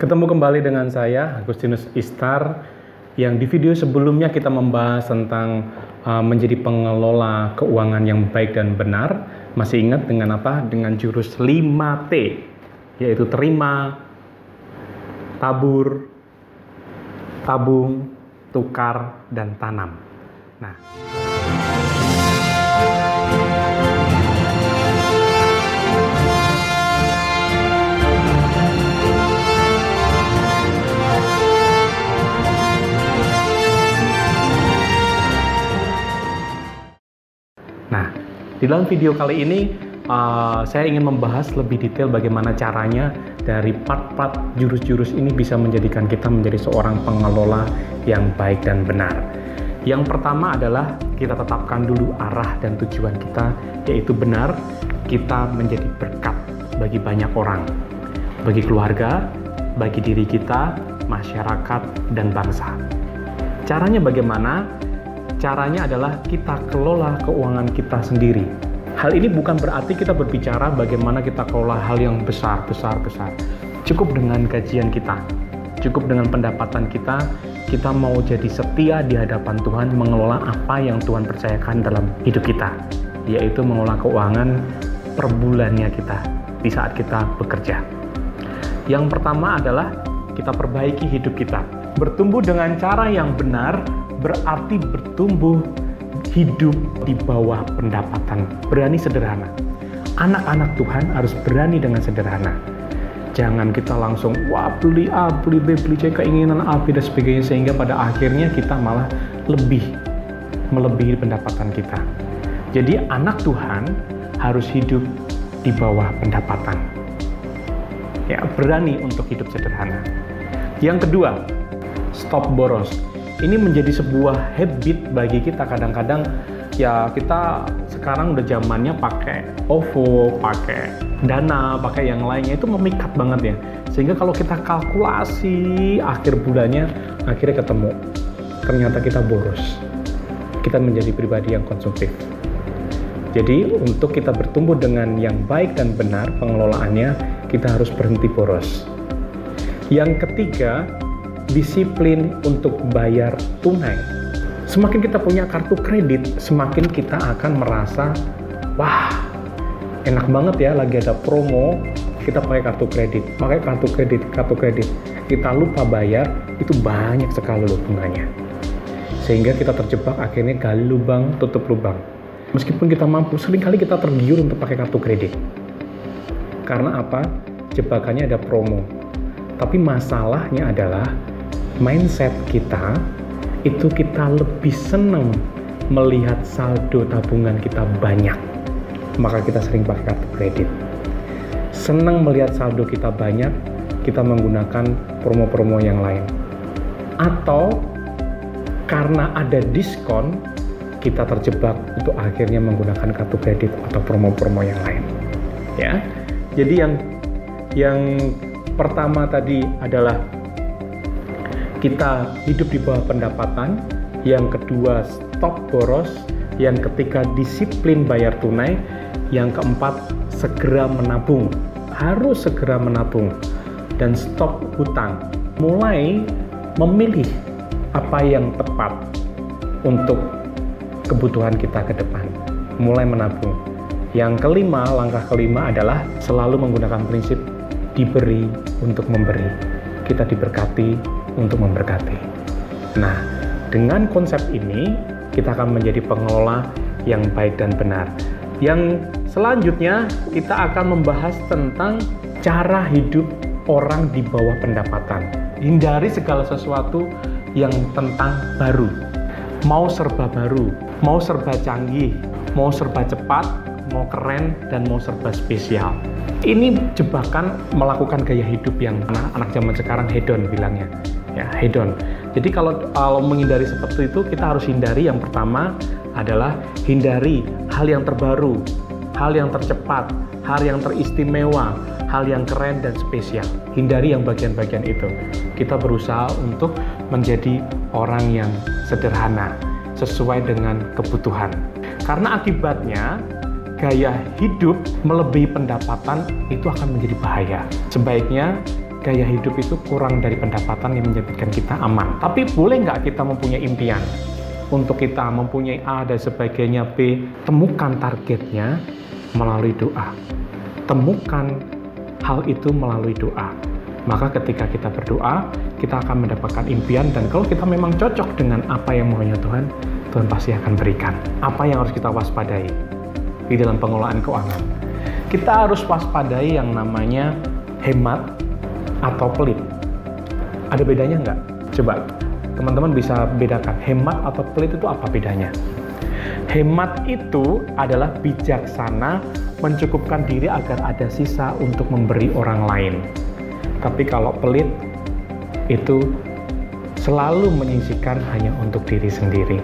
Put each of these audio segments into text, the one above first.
Ketemu kembali dengan saya Agustinus Istar yang di video sebelumnya kita membahas tentang uh, menjadi pengelola keuangan yang baik dan benar. Masih ingat dengan apa? Dengan jurus 5T yaitu terima, tabur, tabung, tukar dan tanam. Nah, Nah, di dalam video kali ini uh, saya ingin membahas lebih detail bagaimana caranya dari part-part jurus-jurus ini bisa menjadikan kita menjadi seorang pengelola yang baik dan benar. Yang pertama adalah kita tetapkan dulu arah dan tujuan kita, yaitu benar kita menjadi berkat bagi banyak orang, bagi keluarga, bagi diri kita, masyarakat, dan bangsa. Caranya bagaimana? Caranya adalah kita kelola keuangan kita sendiri. Hal ini bukan berarti kita berbicara bagaimana kita kelola hal yang besar, besar, besar. Cukup dengan gajian kita, cukup dengan pendapatan kita, kita mau jadi setia di hadapan Tuhan mengelola apa yang Tuhan percayakan dalam hidup kita, yaitu mengelola keuangan per bulannya kita di saat kita bekerja. Yang pertama adalah kita perbaiki hidup kita. Bertumbuh dengan cara yang benar berarti bertumbuh hidup di bawah pendapatan. Berani sederhana. Anak-anak Tuhan harus berani dengan sederhana. Jangan kita langsung, wah beli A, beli B, beli C, keinginan A, B, dan sebagainya. Sehingga pada akhirnya kita malah lebih, melebihi pendapatan kita. Jadi anak Tuhan harus hidup di bawah pendapatan. Ya, berani untuk hidup sederhana. Yang kedua, stop boros ini menjadi sebuah habit bagi kita kadang-kadang ya kita sekarang udah zamannya pakai OVO, pakai Dana, pakai yang lainnya itu memikat banget ya. Sehingga kalau kita kalkulasi akhir bulannya akhirnya ketemu ternyata kita boros. Kita menjadi pribadi yang konsumtif. Jadi untuk kita bertumbuh dengan yang baik dan benar pengelolaannya, kita harus berhenti boros. Yang ketiga, disiplin untuk bayar tunai. Semakin kita punya kartu kredit, semakin kita akan merasa, wah, enak banget ya lagi ada promo, kita pakai kartu kredit, pakai kartu kredit, kartu kredit. Kita lupa bayar, itu banyak sekali loh bunganya. Sehingga kita terjebak akhirnya gali lubang, tutup lubang. Meskipun kita mampu, sering kali kita tergiur untuk pakai kartu kredit. Karena apa? Jebakannya ada promo. Tapi masalahnya adalah mindset kita itu kita lebih senang melihat saldo tabungan kita banyak. Maka kita sering pakai kartu kredit. Senang melihat saldo kita banyak kita menggunakan promo-promo yang lain. Atau karena ada diskon kita terjebak untuk akhirnya menggunakan kartu kredit atau promo-promo yang lain. Ya. Jadi yang yang pertama tadi adalah kita hidup di bawah pendapatan, yang kedua stop boros, yang ketiga disiplin bayar tunai, yang keempat segera menabung, harus segera menabung, dan stop hutang. Mulai memilih apa yang tepat untuk kebutuhan kita ke depan. Mulai menabung. Yang kelima, langkah kelima adalah selalu menggunakan prinsip diberi untuk memberi. Kita diberkati untuk memberkati. Nah, dengan konsep ini kita akan menjadi pengelola yang baik dan benar. Yang selanjutnya kita akan membahas tentang cara hidup orang di bawah pendapatan. Hindari segala sesuatu yang tentang baru. Mau serba baru, mau serba canggih, mau serba cepat, mau keren, dan mau serba spesial. Ini jebakan melakukan gaya hidup yang anak-anak zaman sekarang hedon bilangnya ya hedon. Jadi kalau kalau menghindari seperti itu kita harus hindari yang pertama adalah hindari hal yang terbaru, hal yang tercepat, hal yang teristimewa, hal yang keren dan spesial. Hindari yang bagian-bagian itu. Kita berusaha untuk menjadi orang yang sederhana, sesuai dengan kebutuhan. Karena akibatnya gaya hidup melebihi pendapatan itu akan menjadi bahaya. Sebaiknya gaya hidup itu kurang dari pendapatan yang menjadikan kita aman. Tapi boleh nggak kita mempunyai impian? Untuk kita mempunyai A dan sebagainya B, temukan targetnya melalui doa. Temukan hal itu melalui doa. Maka ketika kita berdoa, kita akan mendapatkan impian dan kalau kita memang cocok dengan apa yang maunya Tuhan, Tuhan pasti akan berikan. Apa yang harus kita waspadai di dalam pengelolaan keuangan? Kita harus waspadai yang namanya hemat atau pelit. Ada bedanya nggak? Coba teman-teman bisa bedakan hemat atau pelit itu apa bedanya? Hemat itu adalah bijaksana mencukupkan diri agar ada sisa untuk memberi orang lain. Tapi kalau pelit itu selalu menyisihkan hanya untuk diri sendiri.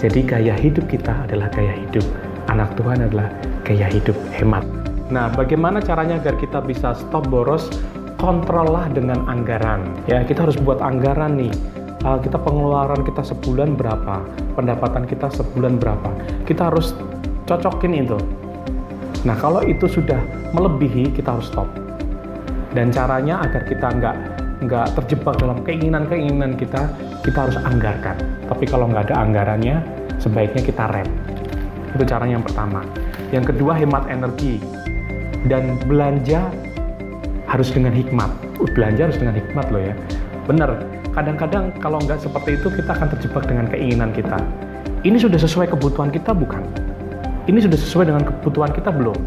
Jadi gaya hidup kita adalah gaya hidup anak Tuhan adalah gaya hidup hemat. Nah, bagaimana caranya agar kita bisa stop boros? Kontrollah dengan anggaran. Ya, kita harus buat anggaran nih. Uh, kita pengeluaran kita sebulan berapa, pendapatan kita sebulan berapa. Kita harus cocokin itu. Nah, kalau itu sudah melebihi, kita harus stop dan caranya agar kita nggak nggak terjebak dalam keinginan-keinginan kita kita harus anggarkan tapi kalau nggak ada anggarannya sebaiknya kita rem itu caranya yang pertama yang kedua hemat energi dan belanja harus dengan hikmat. Uh, belanja harus dengan hikmat loh ya. Bener kadang-kadang kalau nggak seperti itu kita akan terjebak dengan keinginan kita. Ini sudah sesuai kebutuhan kita bukan? Ini sudah sesuai dengan kebutuhan kita belum?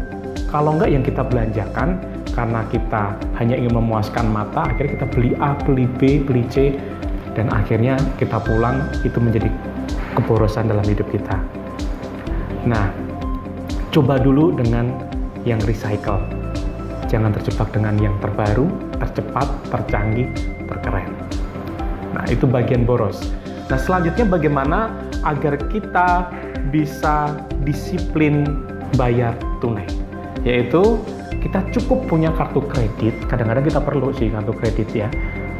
Kalau nggak yang kita belanjakan karena kita hanya ingin memuaskan mata, akhirnya kita beli A, beli B, beli C, dan akhirnya kita pulang itu menjadi keborosan dalam hidup kita. Nah, coba dulu dengan yang recycle. Jangan terjebak dengan yang terbaru, tercepat, tercanggih, terkeren. Nah, itu bagian boros. Nah, selanjutnya bagaimana agar kita bisa disiplin bayar tunai? Yaitu kita cukup punya kartu kredit kadang-kadang kita perlu sih kartu kredit ya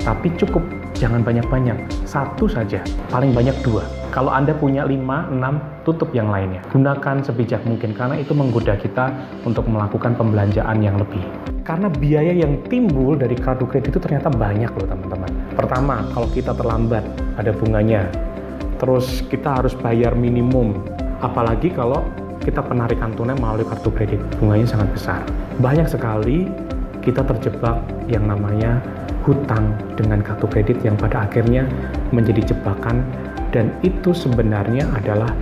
tapi cukup jangan banyak-banyak. Satu saja paling banyak dua. Kalau anda punya lima enam tutup yang lainnya. Gunakan sebijak mungkin karena itu menggoda kita untuk melakukan pembelanjaan yang lebih. Karena biaya yang timbul dari kartu kredit itu ternyata banyak loh teman-teman. Pertama kalau kita terlambat ada bunganya. Terus kita harus bayar minimum. Apalagi kalau kita penarikan tunai melalui kartu kredit, bunganya sangat besar. Banyak sekali kita terjebak yang namanya hutang dengan kartu kredit yang pada akhirnya menjadi jebakan dan itu sebenarnya adalah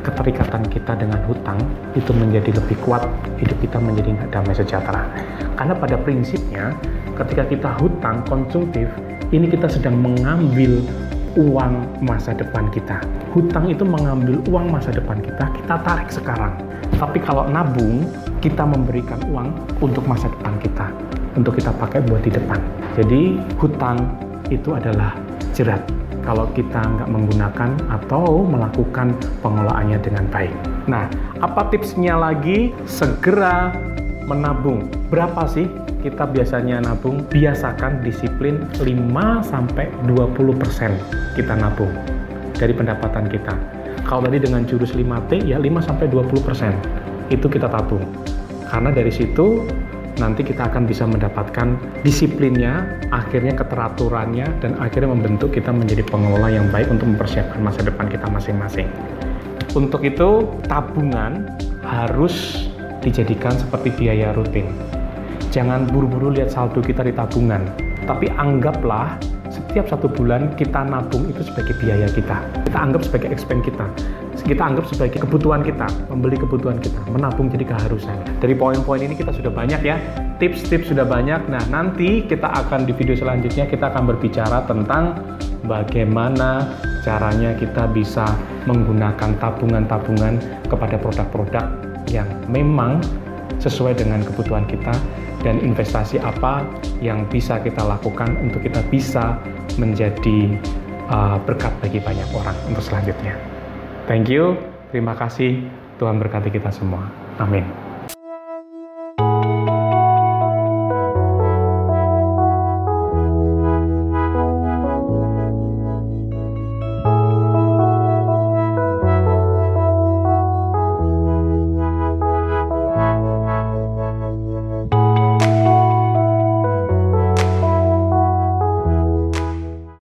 keterikatan kita dengan hutang itu menjadi lebih kuat, hidup kita menjadi nggak damai sejahtera. Karena pada prinsipnya ketika kita hutang konsumtif, ini kita sedang mengambil uang masa depan kita. Hutang itu mengambil uang masa depan kita, kita tarik sekarang. Tapi kalau nabung, kita memberikan uang untuk masa depan kita, untuk kita pakai buat di depan. Jadi hutang itu adalah jerat kalau kita nggak menggunakan atau melakukan pengelolaannya dengan baik. Nah, apa tipsnya lagi? Segera menabung. Berapa sih kita biasanya nabung, biasakan disiplin 5 sampai 20% kita nabung dari pendapatan kita. Kalau tadi dengan jurus 5T ya 5 sampai 20% itu kita tabung. Karena dari situ nanti kita akan bisa mendapatkan disiplinnya, akhirnya keteraturannya dan akhirnya membentuk kita menjadi pengelola yang baik untuk mempersiapkan masa depan kita masing-masing. Untuk itu tabungan harus dijadikan seperti biaya rutin jangan buru-buru lihat saldo kita di tabungan, tapi anggaplah setiap satu bulan kita nabung itu sebagai biaya kita. Kita anggap sebagai expense kita. Kita anggap sebagai kebutuhan kita, membeli kebutuhan kita, menabung jadi keharusan. Dari poin-poin ini kita sudah banyak ya, tips-tips sudah banyak. Nah, nanti kita akan di video selanjutnya kita akan berbicara tentang bagaimana caranya kita bisa menggunakan tabungan-tabungan kepada produk-produk yang memang sesuai dengan kebutuhan kita dan investasi apa yang bisa kita lakukan untuk kita bisa menjadi uh, berkat bagi banyak orang untuk selanjutnya. Thank you, terima kasih. Tuhan berkati kita semua. Amin.